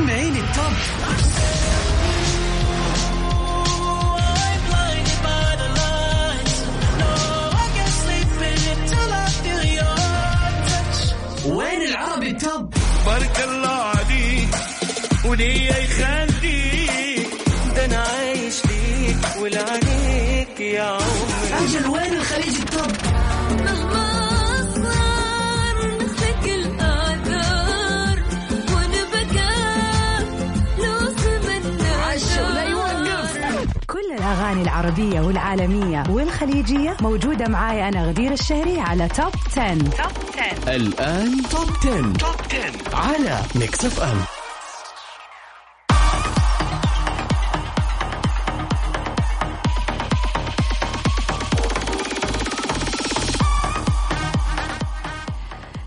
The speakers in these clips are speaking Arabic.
سمعيني التوب وين العربي التوب بارك الله عليك وليا يخليك ده أنا عايش ليك ولعنيك يا عمري أجل وين الخليج؟ العربية والعالمية والخليجية. موجودة معاي أنا غدير الشهري على Top 10. Top 10 الآن Top 10. Top 10 على Mix FM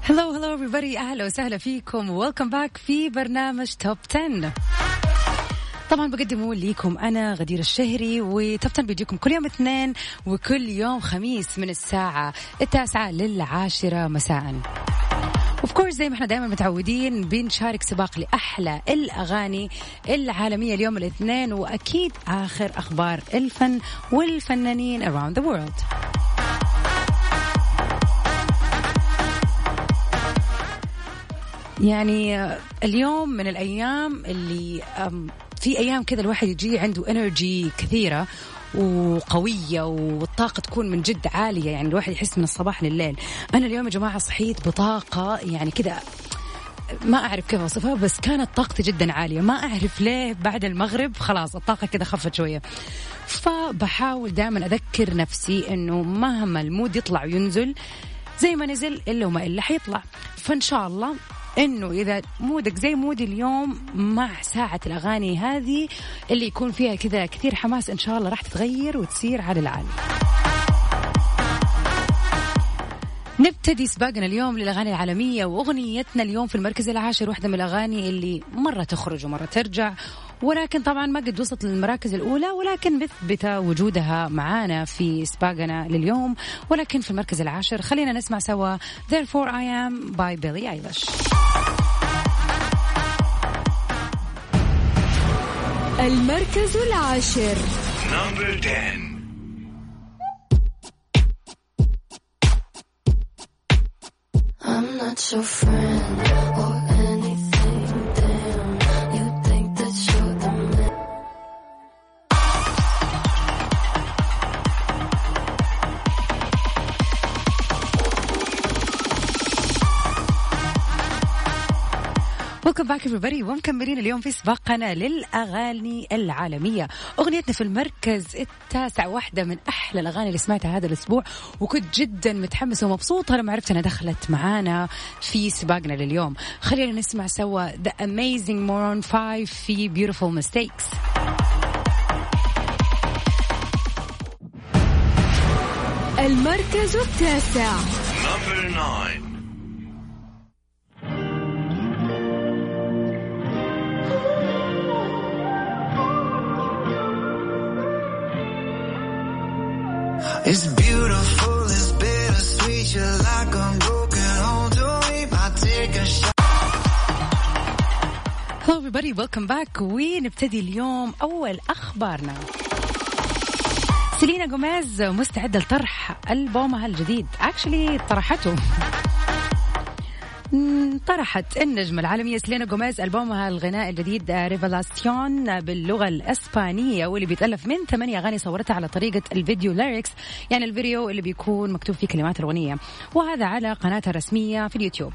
hello hello everybody. أهلا وسهلا فيكم. welcome back في برنامج Top 10 طبعا بقدمه ليكم أنا غدير الشهري 10 بيجيكم كل يوم اثنين وكل يوم خميس من الساعة التاسعة للعاشرة مساء. اوف كورس زي ما إحنا دائما متعودين بنشارك سباق لأحلى الأغاني العالمية اليوم الاثنين وأكيد آخر أخبار الفن والفنانين around the world. يعني آه، اليوم من الأيام اللي في أيام كذا الواحد يجي عنده energy كثيرة وقوية والطاقة تكون من جد عالية يعني الواحد يحس من الصباح لليل. أنا اليوم يا جماعة صحيت بطاقة يعني كذا ما أعرف كيف أوصفها بس كانت طاقتي جدا عالية. ما أعرف ليه بعد المغرب خلاص الطاقة كذا خفت شوية. فبحاول دائما أذكر نفسي أنه مهما ال mood يطلع وينزل زي ما نزل إلا وما إلا حيطلع. فإن شاء الله إنه إذا مودك زي مودي اليوم مع ساعة الأغاني هذه اللي يكون فيها كذا كثير حماس إن شاء الله راح تتغير وتصير على العالي نبتدي سباقنا اليوم للأغاني العالمية وأغنيتنا اليوم في المركز العاشر واحدة من الأغاني اللي مرة تخرج ومرة ترجع. ولكن طبعا ما قد وصلت للمراكز الأولى ولكن مثبت وجودها معانا في سباقنا لليوم. ولكن في المركز العاشر خلينا نسمع سوا Therefore I Am by Billie Eilish. المركز العاشر. نمبر 10 I'm not your friend. or ويلكم باك everybody. ومكملين اليوم في سباقنا للأغاني العالمية. أغنيتنا في المركز التاسع واحدة من أحلى الأغاني اللي سمعتها هذا الأسبوع. وكنت جدا متحمسه ومبسوطة لما عرفت انها دخلت معانا في سباقنا لليوم. خلينا نسمع سوا The Amazing Moron 5 في Beautiful Mistakes. المركز التاسع. نمبر 9 Hello everybody. Welcome back. ونبتدي اليوم أول أخبارنا. سيلينا جوميز مستعدة لطرح ألبومها الجديد. actually طرحته. طرحت النجمة العالمية سيلينا جوميز ألبومها الغنائي الجديد Revelación باللغة الإسبانية واللي بيتألف من ثمانية أغاني صورتها على طريقة ال video lyrics يعني الفيديو اللي بيكون مكتوب فيه كلمات الأغنية. وهذا على قناتها الرسمية في اليوتيوب.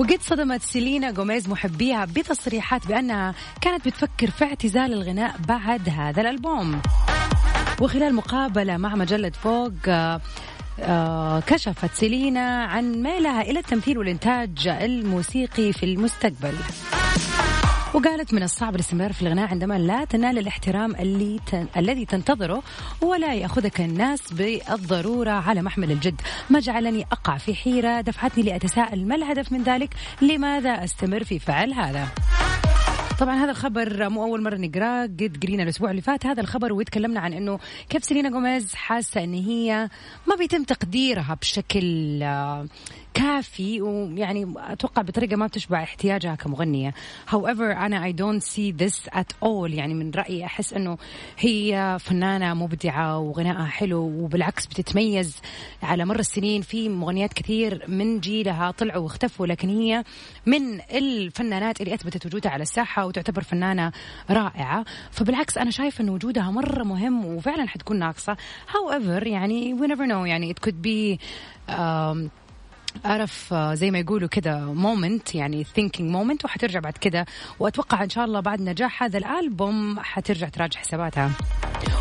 وقد صدمت سيلينا جوميز محبيها بتصريحات بأنها كانت بتفكر في اعتزال الغناء بعد هذا الألبوم. وخلال مقابلة مع مجلة فوق آه، آه، كشفت سيلينا عن ميلها إلى التمثيل والإنتاج الموسيقي في المستقبل. وقالت من الصعب الاستمرار في الغناء عندما لا تنال الاحترام اللي تن... الذي تنتظره ولا يأخذك الناس بالضرورة على محمل الجد، ما جعلني أقع في حيرة دفعتني لأتساءل ما الهدف من ذلك؟ لماذا أستمر في فعل هذا؟ طبعا هذا الخبر مو أول مرة نقرأه قد قرينا الأسبوع اللي فات هذا الخبر وتكلمنا عن إنه كيف سيلينا جوميز حاسة إن هي ما بيتم تقديرها بشكل آه، كافي ويعني أتوقع بطريقة ما بتشبع احتياجها كمغنية. However أنا I don't see this at all. يعني من رأيي أحس إنه هي فنانة مبدعة وغنائها حلو وبالعكس بتتميز على مر السنين. في مغنيات كثير من جيلها طلعوا واختفوا لكن هي من الفنانات اللي أثبتت وجودها على الساحة وتعتبر فنانة رائعة. فبالعكس أنا شايفة إن وجودها مرة مهم وفعلا حتكون ناقصة. However يعني we never know. يعني could be um, أعرف آه، زي ما يقولوا كذا moment يعني thinking moment وحترجع بعد كذا وأتوقع إن شاء الله بعد نجاح هذا الألبوم حترجع تراجع حساباتها.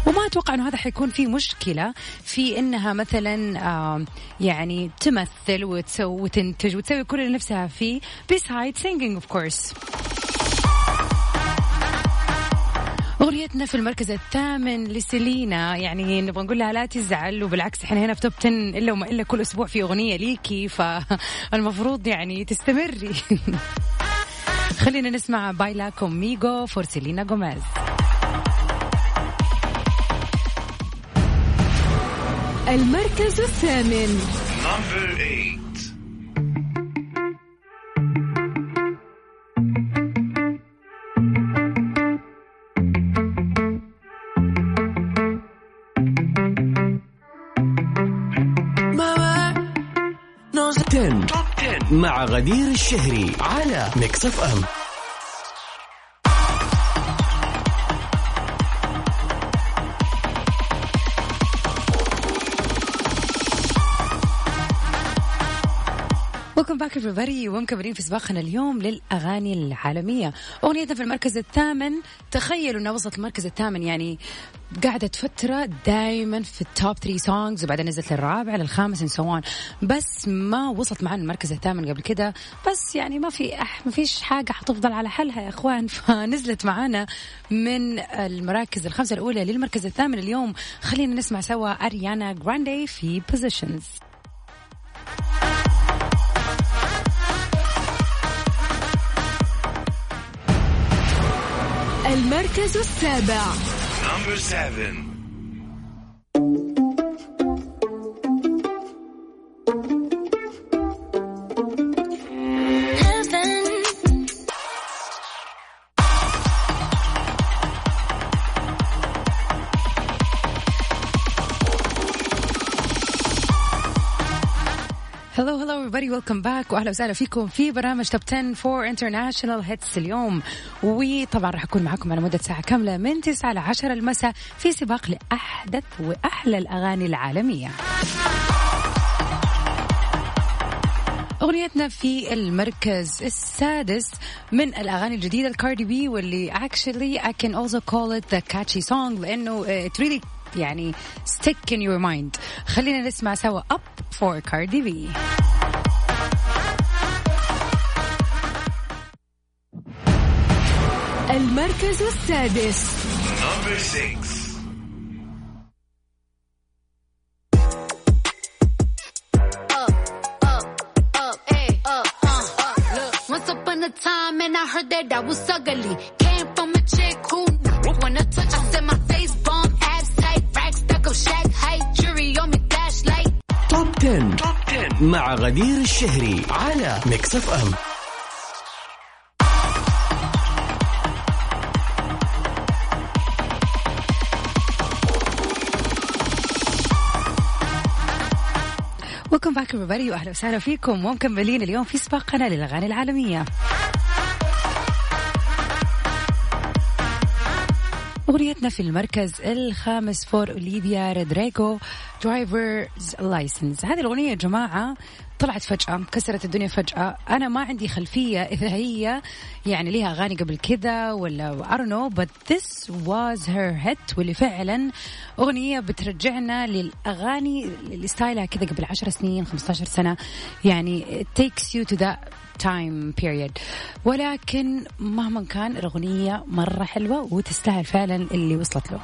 وما أتوقع إنه هذا حيكون في مشكلة في إنها مثلا يعني تمثل وتسوي وتنتج وتسوي كل اللي نفسها فيه beside singing of course أغنيتنا في المركز الثامن لسيلينا. يعني نبغى نقول لها لا تزعل وبالعكس إحنا هنا في Top 10 إلا وما إلا كل أسبوع في أغنية ليكي. فالمفروض يعني تستمري. خلينا نسمع Baila Conmigo for سيلينا جوميز المركز الثامن. مع غدير الشهري على ميكس اف ام welcome back everybody. ومكملين في سباقنا اليوم للأغاني العالمية. أغنيتنا في المركز الثامن. تخيلوا إنها وصلت المركز الثامن يعني قعدت فترة دائما في ال top 3 songs وبعدين نزلت للرابع للخامس so on بس ما وصلت معنا المركز الثامن قبل كده. بس يعني ما في أح ما فيش حاجة حتفضل على حالها يا إخوان. فنزلت معانا من المراكز الخمسة الأولى للمركز الثامن اليوم. خلينا نسمع سوا أريانا جراندي في Positions المركز السابع. welcome back وأهلا وسهلا فيكم في برنامج Top 10 for international hits اليوم. وطبعا راح أكون معكم على مدة ساعة كاملة من 9 ل 10 المساء في سباق لأحدث وأحلى الأغاني العالمية. أغنيتنا في المركز السادس من الأغاني الجديدة الكاردي بي واللي actually I can also call it the catchy song لأنه it really يعني stick in your mind. خلينا نسمع سوا up for Cardi B. المركز السادس Number six. Once upon a time, and I heard that I was ugly. Came from a chick who wanna touch. I said my face bomb, abs tight, rack stuck up, shack height, jury on me, flashlight. توب 10 Top 10. مع غدير الشهري على ميكس اف ام welcome back everybody. واهلا وسهلا فيكم. ومكملين اليوم في سباقنا للأغاني العالمية. أغنيتنا في المركز الخامس for أوليفيا رودريجو drivers license هذه الأغنية يا جماعة طلعت فجأة كسرت الدنيا فجأة. أنا ما عندي خلفية إذا هي يعني ليها أغاني قبل كذا ولا no but this was her hit واللي فعلا أغنية بترجعنا للأغاني اللي ستايلها كذا قبل 10 سنين 15 سنة. يعني it takes you to that time period. ولكن مهما كان الأغنية مرة حلوة وتستاهل فعلا اللي وصلت له.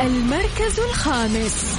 المركز الخامس.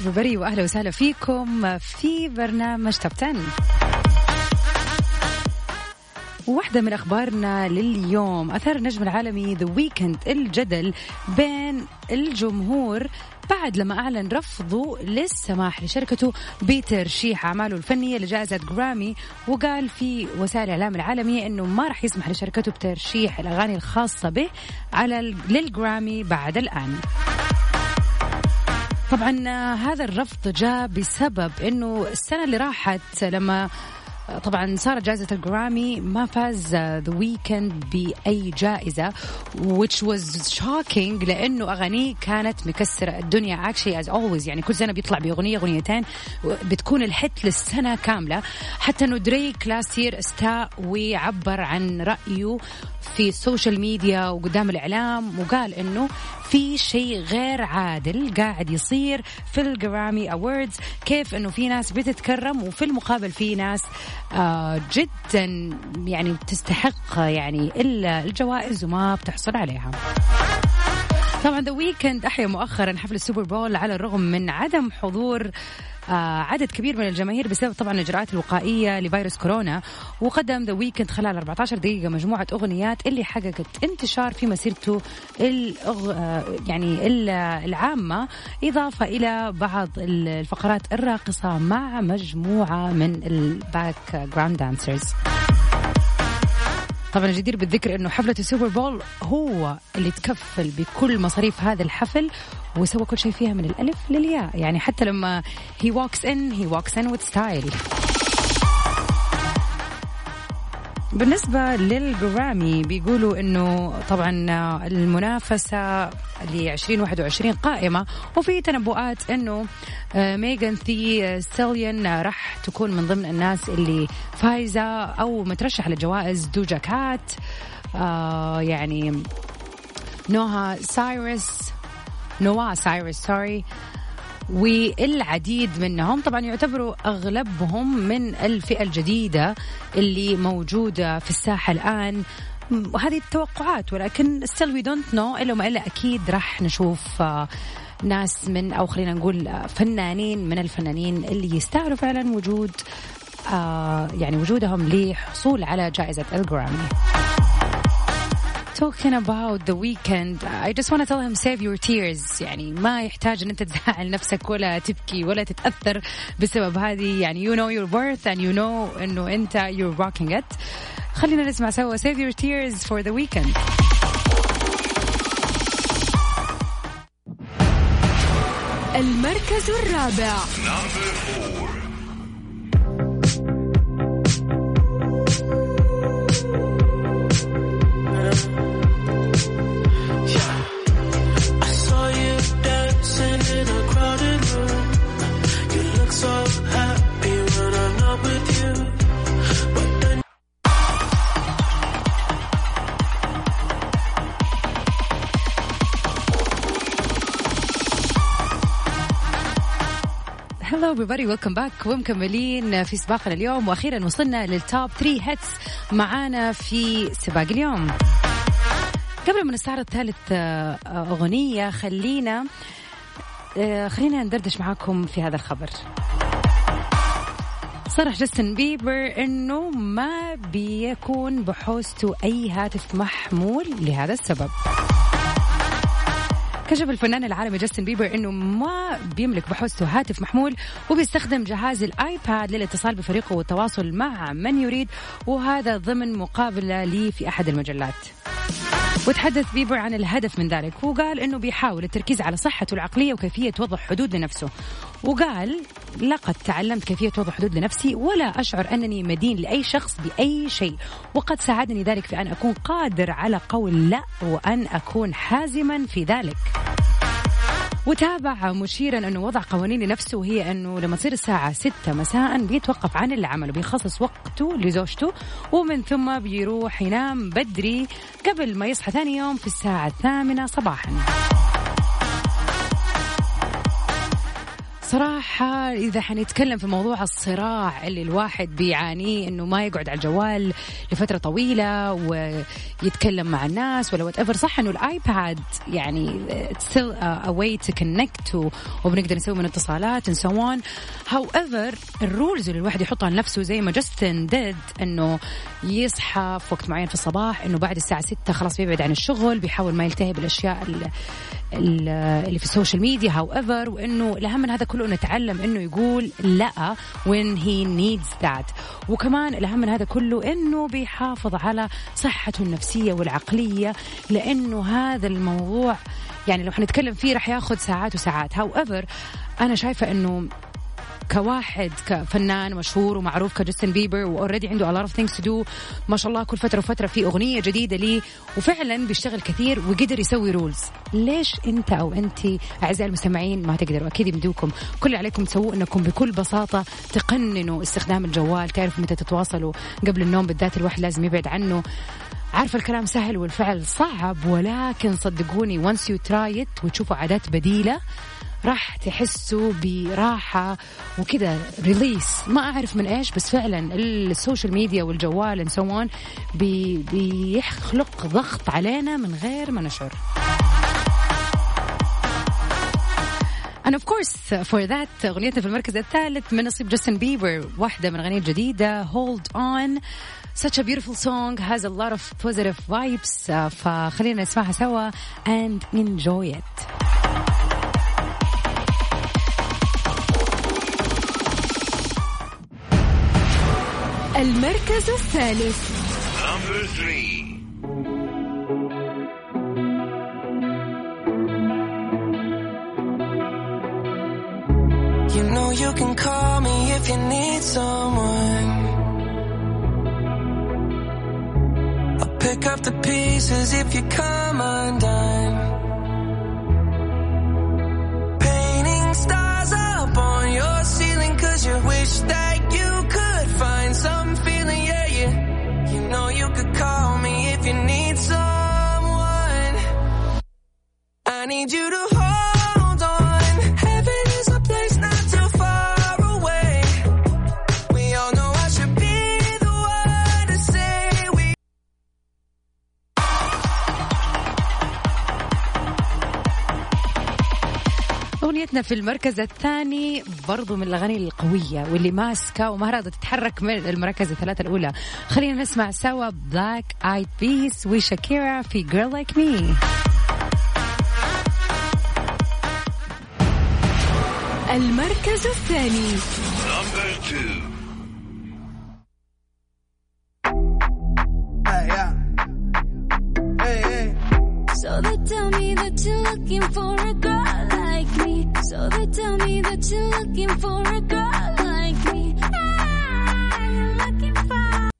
back everybody وأهلا وسهلا فيكم في برنامج top 10 واحدة من أخبارنا لليوم أثار النجم العالمي ذا ويكند الجدل بين الجمهور بعد لما أعلن رفضه للسماح لشركته بترشيح أعماله الفنية لجائزة جرامي وقال في وسائل الإعلام العالمية أنه ما راح يسمح لشركته بترشيح الأغاني الخاصة به على للجرامي بعد الآن. طبعا آه، هذا الرفض جاء بسبب إنه السنة اللي راحت لما آه، طبعا صارت جائزة الجرامي ما فاز ذا ويكند بأي جائزة which was shocking لأنه أغانيه كانت مكسرة الدنيا. Actually as always يعني كل سنة بيطلع بأغنية أغنيتين بتكون ال hit للسنة كاملة. حتى أنه دريك last year استاء وعبر عن رأيه في السوشيال ميديا وقدام الإعلام وقال أنه في شيء غير عادل قاعد يصير في الجرامي awards كيف أنه في ناس بتتكرم وفي المقابل في ناس آه جدا يعني تستحق يعني إلا الجوائز وما بتحصل عليها. طبعا ذا ويكند احيا مؤخرا حفل السوبر بول على الرغم من عدم حضور عدد كبير من الجماهير بسبب طبعا الإجراءات الوقائية لفيروس كورونا وقدم ذا ويكند خلال 14 دقيقة مجموعة أغنيات اللي حققت انتشار في مسيرته الأغ... يعني ال- العامة إضافة إلى بعض ال- الفقرات الراقصة مع مجموعة من ال background dancers طبعا الجدير بالذكر إنه حفلة السوبر بول هو اللي تكفل بكل مصاريف هذا الحفل وسوى كل شيء فيها من الألف للياء. يعني حتى لما he walks in he walks in with style. بالنسبة للجرامي بيقولوا إنه طبعا المنافسة ل 2021 قائمة وفي تنبؤات إنه آه، ميغان ثي ستيليون راح تكون من ضمن الناس اللي فايزة أو مترشحة لجوائز دوجا كات آه يعني نوها سايرس نوا سايرس sorry. والعديد منهم. طبعا يعتبروا أغلبهم من الفئة الجديدة اللي موجودة في الساحة الآن. م- وهذه التوقعات ولكن still we don't know إلا وما إلا أكيد راح نشوف آه، ناس من أو خلينا نقول آه، فنانين من الفنانين اللي يستاهلوا فعلا وجود آه، يعني وجودهم لحصول على جائزة الجرامي. talking about the weekend I just want to tell him save your tears يعني ما يحتاج ان انت تزعل نفسك ولا تبكي ولا تتاثر بسبب هذه يعني you know your worth and you know انه انت you're rocking it خلينا نسمع سوا save your tears for the weekend المركز الرابع Hello everybody welcome back. ومكملين في سباقنا اليوم. وأخيرا وصلنا لل top 3 hits معانا في سباق اليوم. قبل ما نستعرض ثالث آه، أغنية خلينا آه، خلينا ندردش معاكم في هذا الخبر. صرح جاستن بيبر إنه ما بيكون بحوزته أي هاتف محمول لهذا السبب. كشف الفنان العالمي جاستن بيبر إنه ما بيملك بحوزته هاتف محمول وبيستخدم جهاز الآيباد للاتصال بفريقه والتواصل مع من يريد وهذا ضمن مقابلة لي في أحد المجلات. وتحدث بيبر عن الهدف من ذلك وقال إنه بيحاول التركيز على صحته العقلية وكيفية وضع حدود لنفسه. وقال لقد تعلمت كيفية وضع حدود لنفسي ولا أشعر أنني مدين لأي شخص بأي شيء. وقد ساعدني ذلك في أن أكون قادر على قول لا وأن أكون حازما في ذلك. وتابع مشيرا انه وضع قوانين لنفسه وهي انه لما تصير الساعة 6 مساء بيتوقف عن العمل وبيخصص وقته لزوجته ومن ثم بيروح ينام بدري قبل ما يصحى ثاني يوم في الساعة الثامنة صباحا. صراحة إذا حنتكلم في موضوع الصراع اللي الواحد بيعانيه إنه ما يقعد على الجوال لفترة طويلة ويتكلم مع الناس ولا وات صح إنه الآيباد يعني still a way to connect وبنقدر نسوي من اتصالات and so on. However ال rules اللي الواحد يحطها لنفسه زي ما جاستن did إنه يصحى في وقت معين في الصباح إنه بعد الساعة 6 خلاص بيبعد عن الشغل بيحاول ما يلتهي بالأشياء ال- ال- اللي في السوشيال ميديا however وإنه الأهم من هذا كله نتعلم إنه يقول لا when he needs that. وكمان الأهم من هذا كله إنه بيحافظ على صحته النفسية والعقلية لأنه هذا الموضوع يعني لو حنتكلم فيه راح ياخذ ساعات وساعات. how أنا شايفة إنه كواحد كفنان مشهور ومعروف كجاستن بيبر و already عنده a lot of things to do. ما شاء الله كل فترة وفترة في أغنية جديدة ليه وفعلا بيشتغل كثير وقدر يسوي rules ليش أنت أو أنت أعزائي المستمعين ما تقدروا؟ أكيد يمدوكم. كل اللي عليكم تسووه إنكم بكل بساطة تقننوا استخدام الجوال تعرفوا متى تتواصلوا. قبل النوم بالذات الواحد لازم يبعد عنه. عارفة الكلام سهل والفعل صعب ولكن صدقوني you try it وتشوفوا عادات بديلة راح تحسوا براحة وكذا release ما أعرف من إيش بس فعلا السوشيال ميديا والجوال بيخلق ضغط علينا من غير ما نشعر. And of course for that أغنيتنا في المركز الثالث من نصيب جاستن بيبر واحدة من أغنية الجديدة Hold On. Such a beautiful song has a lot of positive vibes آه، فخلينا نسمعها سوا and enjoy it. المركز الثالث. You can call me if you need someone. I'll pick up the pieces if you come undone. في المركز الثاني برضو من الأغاني القوية واللي ماسكة وما راضية تتحرك من المراكز الثلاثة الأولى خلينا نسمع سوا بلاك آيد بيس وشاكيرا في Girl Like Me المركز الثاني Number two. So they tell me that you're looking for a. So they tell me that you're looking for a girl like me. Ah, you're looking for.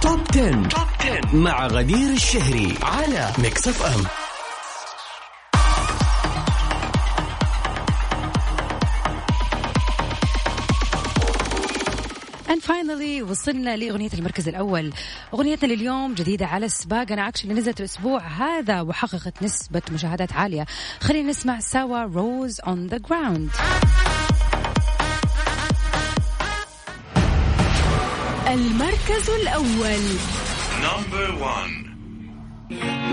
توب 10. توب 10 مع غدير الشهري على ميكس اف ام Finally وصلنا لأغنية المركز الأول أغنيتنا لليوم جديدة على السباق أنا أكشلي نزلت الأسبوع هذا وحققت نسبة مشاهدات عالية خلينا نسمع سوا روز on the ground المركز الأول Number one.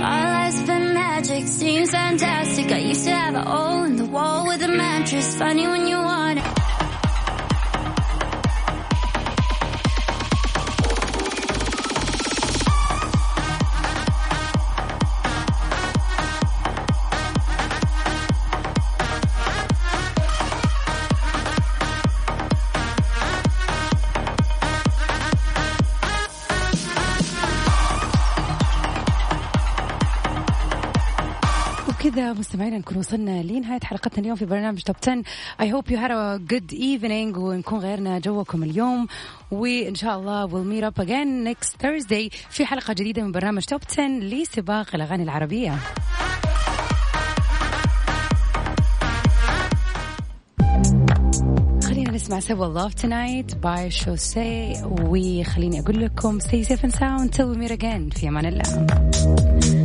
My life's been magic, seems fantastic. I used to have a hole in the wall with a mattress. Funny when you want it. وبكذا مستمعينا نكون وصلنا لنهاية حلقتنا اليوم في برنامج توب 10 I hope you had a good evening ونكون غيرنا جوكم اليوم. وإن شاء الله we'll meet up again next Thursday في حلقة جديدة من برنامج توب 10 لسباق الأغاني العربية. خلينا نسمع سوا Love Tonight by Chaussee وخليني أقول لكم stay safe and sound till we meet again. في أمان الله.